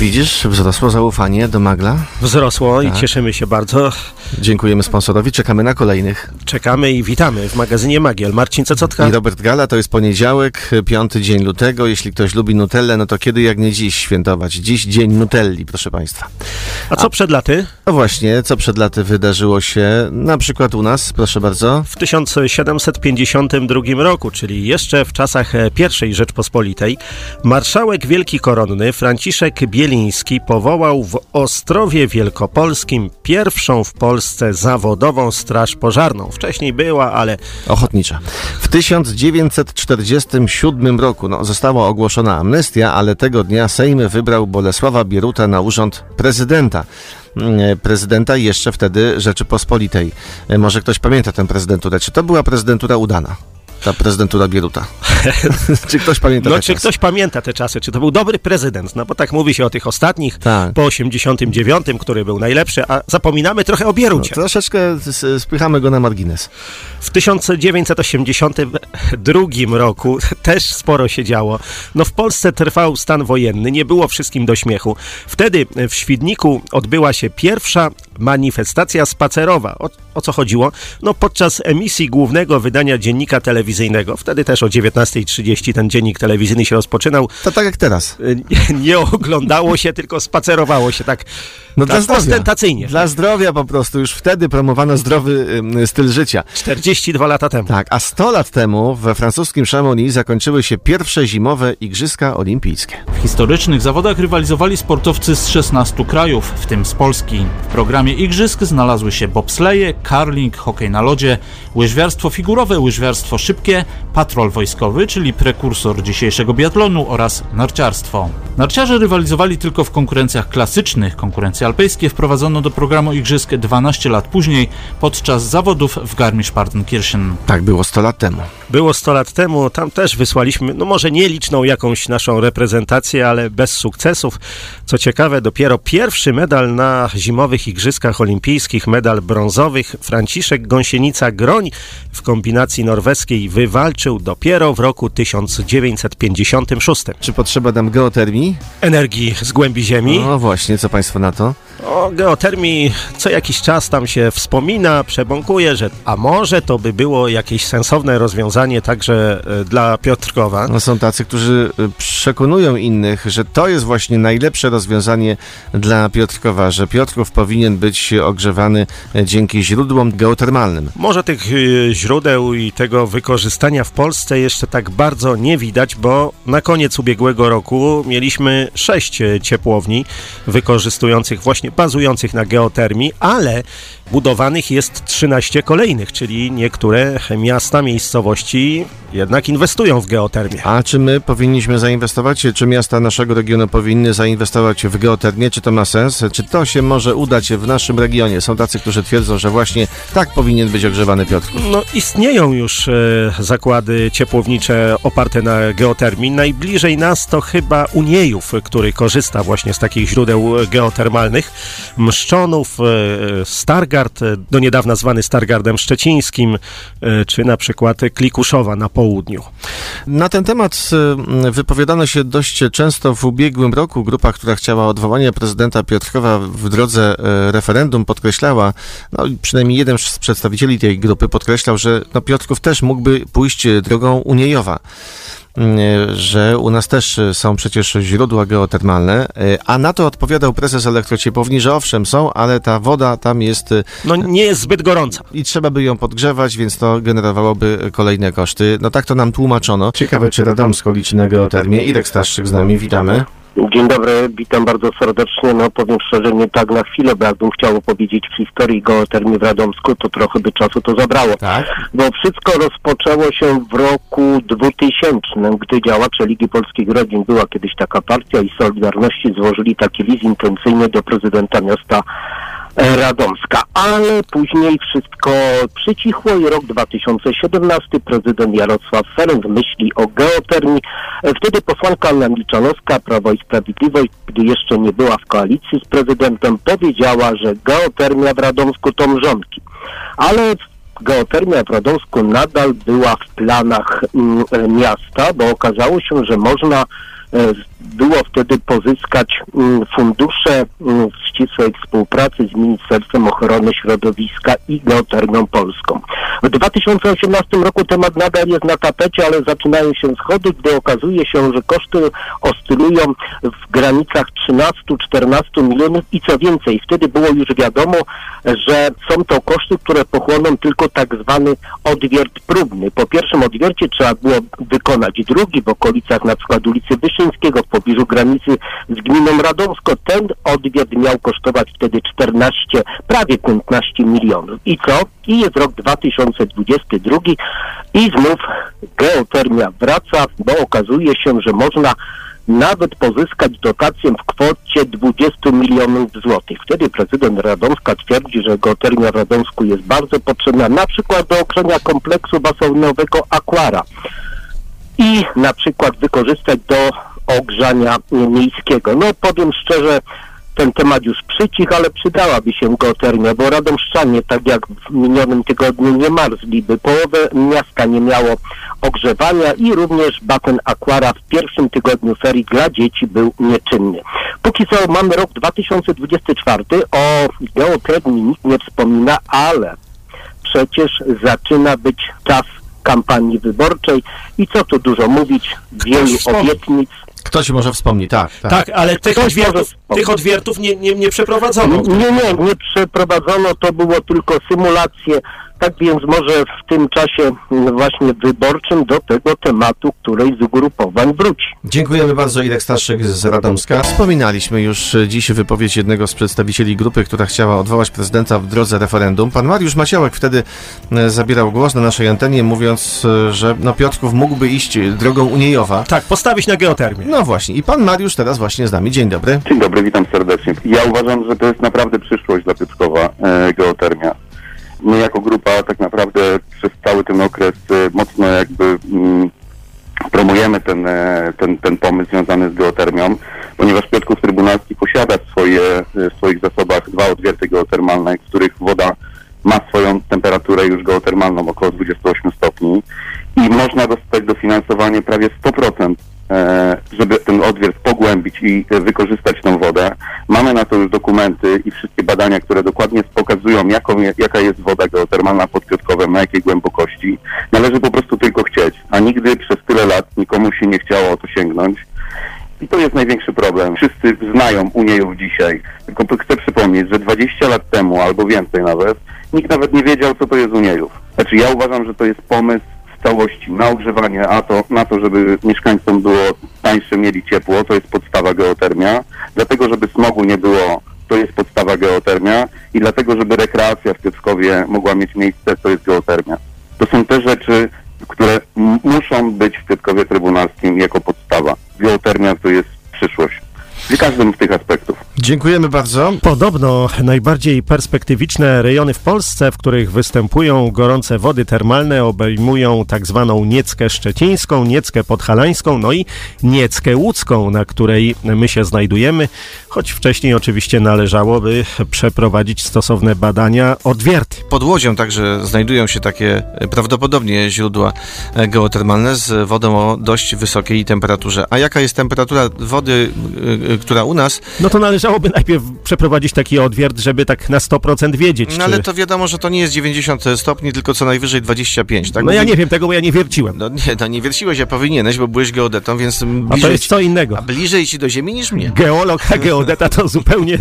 Widzisz, wzrosło zaufanie do Magla. Wzrosło Tak. i cieszymy się bardzo. Dziękujemy sponsorowi, czekamy na kolejnych. Czekamy i witamy w magazynie Magiel. Marcin Cecotka. I Robert Gala, to jest poniedziałek, piąty dzień lutego. Jeśli ktoś lubi Nutellę, no to kiedy jak nie dziś świętować? Dziś dzień Nutelli, proszę Państwa. A co przed laty? No właśnie, co przed laty wydarzyło się, na przykład u nas, proszę bardzo. W 1752 roku, czyli jeszcze w czasach e, I Rzeczpospolitej, marszałek Wielki Koronny Franciszek Bieliński powołał w Ostrowie Wielkopolskim pierwszą w Polsce zawodową straż pożarną. Wcześniej była, ale Ochotnicza. W 1947 roku no, została ogłoszona amnestia, ale tego dnia Sejm wybrał Bolesława Bieruta na urząd prezydenta. Mm, Prezydenta jeszcze wtedy Rzeczypospolitej. E, Może ktoś pamięta tę prezydenturę. Czy to była prezydentura udana? Ta prezydentura Bieruta. czy ktoś pamięta no, te czy czasy? ktoś pamięta te czasy? Czy to był dobry prezydent? No bo tak mówi się o tych ostatnich, Tak. po 89, który był najlepszy, a zapominamy trochę o No, Bierucie. troszeczkę s- spychamy go na margines. W 1982 roku też sporo się działo. No w Polsce trwał stan wojenny, nie było wszystkim do śmiechu. Wtedy w Świdniku odbyła się pierwsza manifestacja spacerowa. O, o co chodziło? No podczas emisji głównego wydania dziennika telewizyjnego, wtedy też o 19.30 ten dziennik telewizyjny się rozpoczynał, To tak jak teraz. nie, nie oglądało się, tylko spacerowało się tak, No tak dla zdrowia. ostentacyjnie. Dla zdrowia po prostu. Już wtedy promowano zdrowy styl życia. 42 lata temu. Tak, a 100 lat temu we francuskim Chamonix zakończyły się pierwsze zimowe Igrzyska Olimpijskie. W historycznych zawodach rywalizowali sportowcy z 16 krajów, w tym z Polski. W programie igrzysk znalazły się bobsleje, karling, hokej na lodzie, łyżwiarstwo figurowe, łyżwiarstwo szybkie, patrol wojskowy, czyli prekursor dzisiejszego biatlonu oraz narciarstwo. Narciarze rywalizowali tylko w konkurencjach klasycznych. Konkurencje alpejskie wprowadzono do programu igrzysk 12 lat później podczas zawodów w Garmisch-Partenkirchen. Tak było 100 lat temu. Było 100 lat temu, tam też wysłaliśmy, no może nieliczną jakąś naszą reprezentację, ale bez sukcesów. Co ciekawe, dopiero pierwszy medal na zimowych Igrzyskach Olimpijskich, medal brązowych, Franciszek Gąsienica-Groń w kombinacji norweskiej wywalczył dopiero w roku 1956. Czy potrzeba nam geotermii? Energii z głębi ziemi. No właśnie, co Państwo na to? O geotermii co jakiś czas tam się wspomina, przebąkuje, że a może to by było jakieś sensowne rozwiązanie także e, dla Piotrkowa. No, są tacy, którzy y, przekonują innych, że to jest właśnie najlepsze rozwiązanie dla Piotrkowa, że Piotrków powinien być ogrzewany e, dzięki źródłom geotermalnym. Może tych źródeł i tego wykorzystania w Polsce jeszcze tak bardzo nie widać, bo na koniec ubiegłego roku mieliśmy sześć e, ciepłowni wykorzystujących właśnie bazujących na geotermii, ale budowanych jest 13 kolejnych, czyli niektóre miasta, miejscowości jednak inwestują w geotermię. A czy my powinniśmy zainwestować, czy miasta naszego regionu powinny zainwestować w geotermię? Czy to ma sens? Czy to się może udać w naszym regionie? Są tacy, którzy twierdzą, że właśnie tak powinien być ogrzewany Piotrków. No, istnieją już e, zakłady ciepłownicze oparte na geotermii. Najbliżej nas to chyba Uniejów, który korzysta właśnie z takich źródeł geotermalnych. Mszczonów, e, Stargard, e, do niedawna zwany Stargardem Szczecińskim, e, czy na przykład Klikuszowa na południu. Na ten temat y, wypowiadano się dość często w ubiegłym roku. Grupa, która chciała odwołania prezydenta Piotrkowa w drodze referendum podkreślała, no przynajmniej jeden z przedstawicieli tej grupy podkreślał, że no, Piotrków też mógłby pójść drogą Uniejowa. Że u nas też są przecież źródła geotermalne, a na to odpowiadał prezes elektrociepłowni, że owszem są, ale ta woda tam jest y, No, nie jest zbyt gorąca. i trzeba by ją podgrzewać, więc to generowałoby kolejne koszty. No tak to nam tłumaczono. Ciekawe, czy Radomsko liczy na geotermię. Irek Staszczyk z nami, witamy. Dzień dobry, witam bardzo serdecznie. No powiem szczerze, nie tak na chwilę, bo jakbym chciał opowiedzieć w historii geotermii w Radomsku, to trochę by czasu to zabrało. Tak. Bo wszystko rozpoczęło się w roku 2000, gdy działacze Ligi Polskich Rodzin była kiedyś taka partia i Solidarności złożyli taki list intencyjny do prezydenta miasta e, Radomska, ale później wszystko przycichło i rok 2017 prezydent Jarosław Ferenc myśli o geotermii. E, Wtedy posłanka Anna Milczanowska, Prawo i Sprawiedliwość, gdy jeszcze nie była w koalicji z prezydentem, powiedziała, że geotermia w Radomsku to mrzonki. Ale geotermia w Radomsku nadal była w planach mm, e, miasta, bo okazało się, że można e, było wtedy pozyskać mm, fundusze mm, ścisłej współpracy z Ministerstwem Ochrony Środowiska i Geotermią Polską. W 2018 roku temat nadal jest na tapecie, ale zaczynają się schody, gdy okazuje się, że koszty oscylują w granicach 13-14 milionów i co więcej, wtedy było już wiadomo, że są to koszty, które pochłoną tylko tak zwany odwiert próbny. Po pierwszym odwiercie trzeba było wykonać drugi w okolicach na przykład ulicy Wyszyńskiego pobliżu granicy z gminą Radomsko. Ten odwiert miał kosztować wtedy 14, prawie 15 milionów. I co? I jest rok 2022 i znów geotermia wraca, bo okazuje się, że można nawet pozyskać dotację w kwocie 20 milionów złotych. Wtedy prezydent Radomska twierdzi, że geotermia w Radomsku jest bardzo potrzebna, na przykład do okrzenia kompleksu basenowego Aquara i na przykład wykorzystać do ogrzania miejskiego. No powiem szczerze, ten temat już przycichł, ale przydałaby się geotermia, bo Radomszczanie, tak jak w minionym tygodniu, nie marzliby. Połowę miasta nie miało ogrzewania i również basen Aquara w pierwszym tygodniu ferii dla dzieci był nieczynny. Póki co mamy rok 2024, o geotermii nikt nie wspomina, ale przecież zaczyna być czas kampanii wyborczej i co tu dużo mówić, wielu obietnic, Ktoś może wspomni, tak. Tak, Tak, ale tych Ktoś odwiertów, tych odwiertów nie, nie, nie przeprowadzono. Nie, nie, nie przeprowadzono, to było tylko symulacje. Tak więc może w tym czasie mm, właśnie wyborczym do tego tematu którejś z ugrupowań wróci. Dziękujemy bardzo, Irek Staszczyk z Radomska. Wspominaliśmy już dziś wypowiedź jednego z przedstawicieli grupy, która chciała odwołać prezydenta w drodze referendum. Pan Mariusz Maciołek wtedy e, zabierał głos na naszej antenie, mówiąc, e, że no, Piotrków mógłby iść drogą Uniejowa. Tak, postawić na geotermię. No właśnie, i pan Mariusz teraz właśnie z nami. Dzień dobry. Dzień dobry, witam serdecznie. Ja uważam, że to jest naprawdę przyszłość dla Piotrkowa, e, geotermia. My jako grupa tak naprawdę przez cały ten okres e, mocno jakby mm, promujemy ten, e, ten, ten pomysł związany z geotermią, ponieważ Piotrków Trybunalski posiada w, swoje, e, w swoich zasobach dwa odwierty geotermalne, w których woda ma swoją temperaturę już geotermalną około 28 stopni i można dostać dofinansowanie prawie 100%, e, żeby ten odwiert pogłębić i wykorzystać tą wodę. Mamy na to już dokumenty i wszystkie badania, które dokładnie pokazują, jaką, jaka jest woda geotermalna pod na jakiej głębokości. Należy po prostu tylko chcieć, a nigdy przez tyle lat nikomu się nie chciało o to sięgnąć. I to jest największy problem. Wszyscy znają Uniejów dzisiaj. Tylko chcę przypomnieć, że 20 lat temu, albo więcej nawet, nikt nawet nie wiedział, co to jest Uniejów. Znaczy ja uważam, że to jest pomysł całości na ogrzewanie, a to na to, żeby mieszkańcom było tańsze, mieli ciepło, to jest podstawa geotermia. Dlatego, żeby smogu nie było, to jest podstawa geotermia. I dlatego, żeby rekreacja w Piotrkowie mogła mieć miejsce, to jest geotermia. To są te rzeczy, które muszą być w Piotrkowie Trybunalskim jako podstawa. Geotermia to jest przyszłość. W każdym z tych aspektów. Dziękujemy bardzo. Podobno najbardziej perspektywiczne rejony w Polsce, w których występują gorące wody termalne, obejmują tak zwaną Nieckę Szczecińską, Nieckę Podhalańską, no i Nieckę Łódzką, na której my się znajdujemy, choć wcześniej oczywiście należałoby przeprowadzić stosowne badania odwierty. Pod Łodzią także znajdują się takie prawdopodobnie źródła geotermalne z wodą o dość wysokiej temperaturze. A jaka jest temperatura wody, e, e, która u nas? No to należałoby najpierw przeprowadzić taki odwiert, żeby tak na 100% wiedzieć, No ale czy... to wiadomo, że to nie jest 90 stopni, tylko co najwyżej 25, tak? No ja nie wiem tego, bo ja nie wierciłem. No nie, no nie wierciłeś, a powinieneś, bo byłeś geodetą, więc A bliżej, to jest co innego. a bliżej ci do ziemi niż mnie. Geolog, a geodeta to zupełnie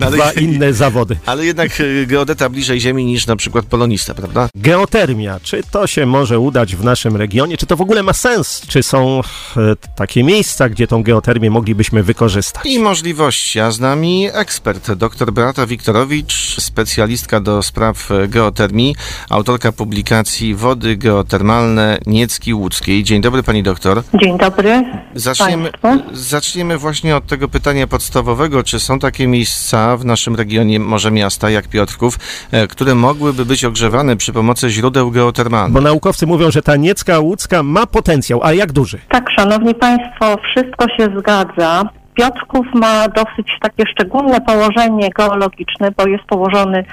No ale- dwa inne zawody. Ale jednak e, geodeta bliżej ziemi niż na przykład polonista, prawda? Geotermia, czy to się może udać w naszym regionie? Czy to w ogóle ma sens? Czy są e, takie miejsca, gdzie tą geotermię moglibyśmy wykorzystać? I możliwości, a z nami ekspert, dr Beata Wiktorowicz, specjalistka do spraw geotermii, autorka publikacji Wody geotermalne Niecki Łódzkiej. Dzień dobry pani doktor. Dzień dobry. Zaczniemy, Państwu. zaczniemy właśnie od tego pytania podstawowego. Czy są takie miejsca w naszym regionie, może miasta jak Piotrków, e, które mogłyby być ogrzewane przy pomocy źródeł geotermalnych? Bo naukowcy mówią, że ta Niecka Łódzka ma potencjał, a jak duży? Tak, szanowni państwo, wszystko się zgadza. Piotrków ma dosyć takie szczególne położenie geologiczne, bo jest położony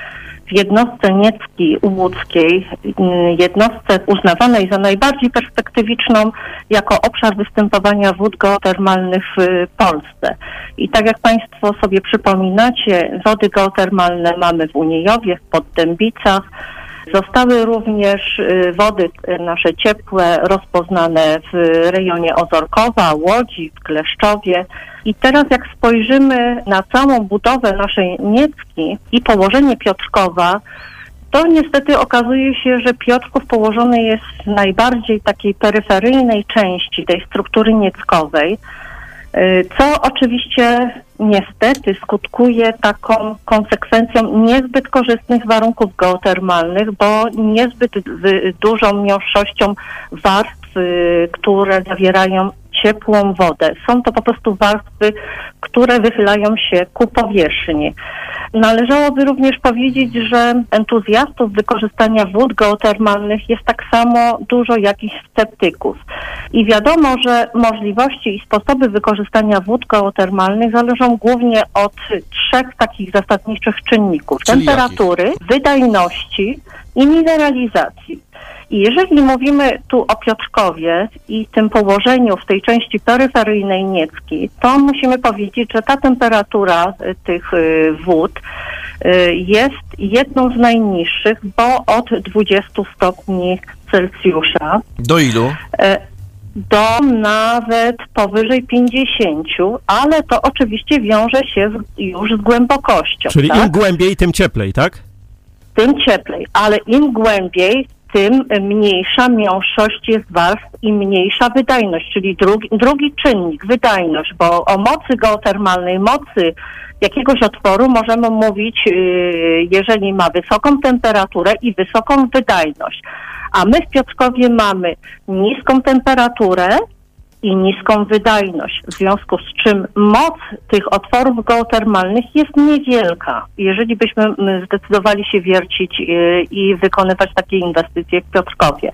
w jednostce Niecki Łódzkiej, y, jednostce uznawanej za najbardziej perspektywiczną jako obszar występowania wód geotermalnych w Polsce. I tak jak Państwo sobie przypominacie, wody geotermalne mamy w Uniejowie, w Poddębicach, Zostały również y, wody y, nasze ciepłe rozpoznane w rejonie Ozorkowa, Łodzi, w Kleszczowie. I teraz jak spojrzymy na całą budowę naszej Niecki i położenie Piotrkowa, to niestety okazuje się, że Piotrków położony jest w najbardziej takiej peryferyjnej części tej struktury nieckowej. Y, co oczywiście niestety skutkuje taką konsekwencją niezbyt korzystnych warunków geotermalnych, bo niezbyt dużą miąższością warstw, y, które zawierają ciepłą wodę. Są to po prostu warstwy, które wychylają się ku powierzchni. Należałoby również powiedzieć, że entuzjastów wykorzystania wód geotermalnych jest tak samo dużo jak i sceptyków. I wiadomo, że możliwości i sposoby wykorzystania wód geotermalnych zależą głównie od trzech takich zasadniczych czynników. Czyli Temperatury, jakich? wydajności i mineralizacji. I jeżeli mówimy tu o Piotrkowie i tym położeniu w tej części peryferyjnej Niecki, to musimy powiedzieć, że ta temperatura y, tych y, wód y, jest jedną z najniższych, bo od 20 stopni Celsjusza Do ilu? do nawet powyżej 50, ale to oczywiście wiąże się z, już z głębokością. Czyli tak? im głębiej, tym cieplej, tak? tym cieplej, ale im głębiej, tym mniejsza miąższość jest warstw i mniejsza wydajność, czyli drugi, drugi czynnik, wydajność, bo o mocy geotermalnej, mocy jakiegoś otworu możemy mówić, yy, jeżeli ma wysoką temperaturę i wysoką wydajność. A my w Piotrkowie mamy niską temperaturę, i niską wydajność, w związku z czym moc tych otworów geotermalnych jest niewielka. Jeżeli byśmy mm, zdecydowali się wiercić y, i wykonywać takie inwestycje w Piotrkowie.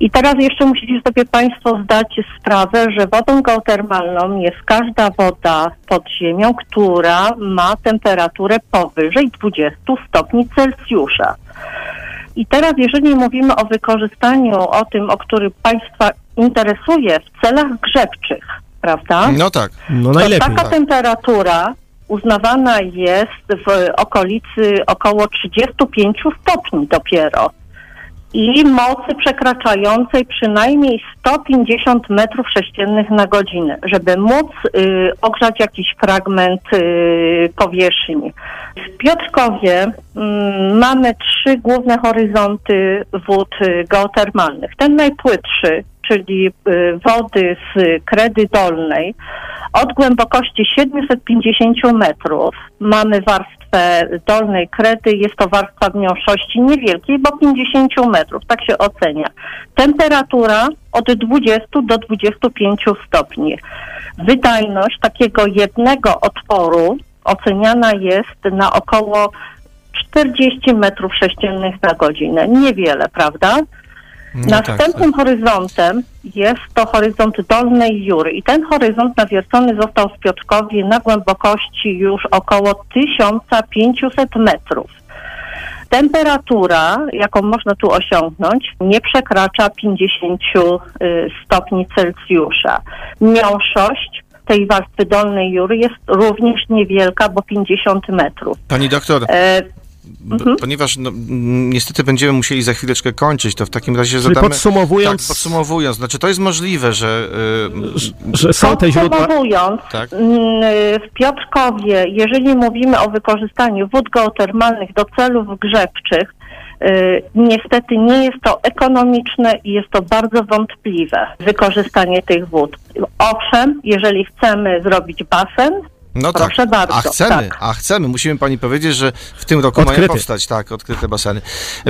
I teraz jeszcze musicie sobie Państwo zdać sprawę, że wodą geotermalną jest każda woda pod ziemią, która ma temperaturę powyżej 20 stopni Celsjusza. I teraz, jeżeli mówimy o wykorzystaniu, o tym, o którym Państwa interesuje w celach grzewczych, prawda? No tak. No to najlepiej. taka temperatura uznawana jest w okolicy około 35 stopni dopiero i mocy przekraczającej przynajmniej 150 metrów sześciennych na godzinę, żeby móc y, ogrzać jakiś fragment y, powierzchni. W Piotrkowie mm, mamy trzy główne horyzonty wód y, geotermalnych. Ten najpłytszy, czyli y, wody z Kredy Dolnej, od głębokości 750 metrów mamy warstwę dolnej kredy. Jest to warstwa w miąższości niewielkiej, bo 50 metrów, tak się ocenia. Temperatura od 20 do 25 stopni. Wydajność takiego jednego otworu oceniana jest na około 40 metrów sześciennych na godzinę. Niewiele, prawda? No tak, Następnym horyzontem jest to horyzont Dolnej Jury i ten horyzont nawiercony został w Piotrkowie na głębokości już około 1500 metrów. Temperatura, jaką można tu osiągnąć, nie przekracza 50 y, stopni Celsjusza. Miąższość tej warstwy dolnej Jury jest również niewielka, bo 50 metrów. Pani doktor, E, b- ponieważ no, niestety będziemy musieli za chwileczkę kończyć, to w takim razie Czyli zadamy... podsumowując, Tak, podsumowując, znaczy to jest możliwe, że... y, że są te źródła... Podsumowując, Tak. w Piotrkowie, jeżeli mówimy o wykorzystaniu wód geotermalnych do celów grzewczych, y, niestety nie jest to ekonomiczne i jest to bardzo wątpliwe wykorzystanie tych wód. Owszem, jeżeli chcemy zrobić basen, No Proszę tak, bardzo, a chcemy, tak. a chcemy. Musimy pani powiedzieć, że w tym roku mają Odkryty. powstać, tak, odkryte baseny.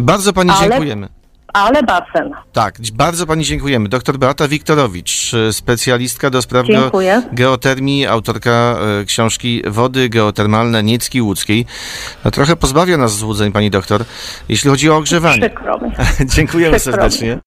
Bardzo pani Ale- dziękujemy. ale basen. Tak, bardzo pani dziękujemy. Doktor Beata Wiktorowicz, y, specjalistka do spraw Dziękuję. geotermii, autorka y, książki Wody geotermalne Niecki Łódzkiej. No, trochę pozbawia nas złudzeń pani doktor, jeśli chodzi o ogrzewanie. Przykro mi. Dziękujemy Przykro mi. serdecznie.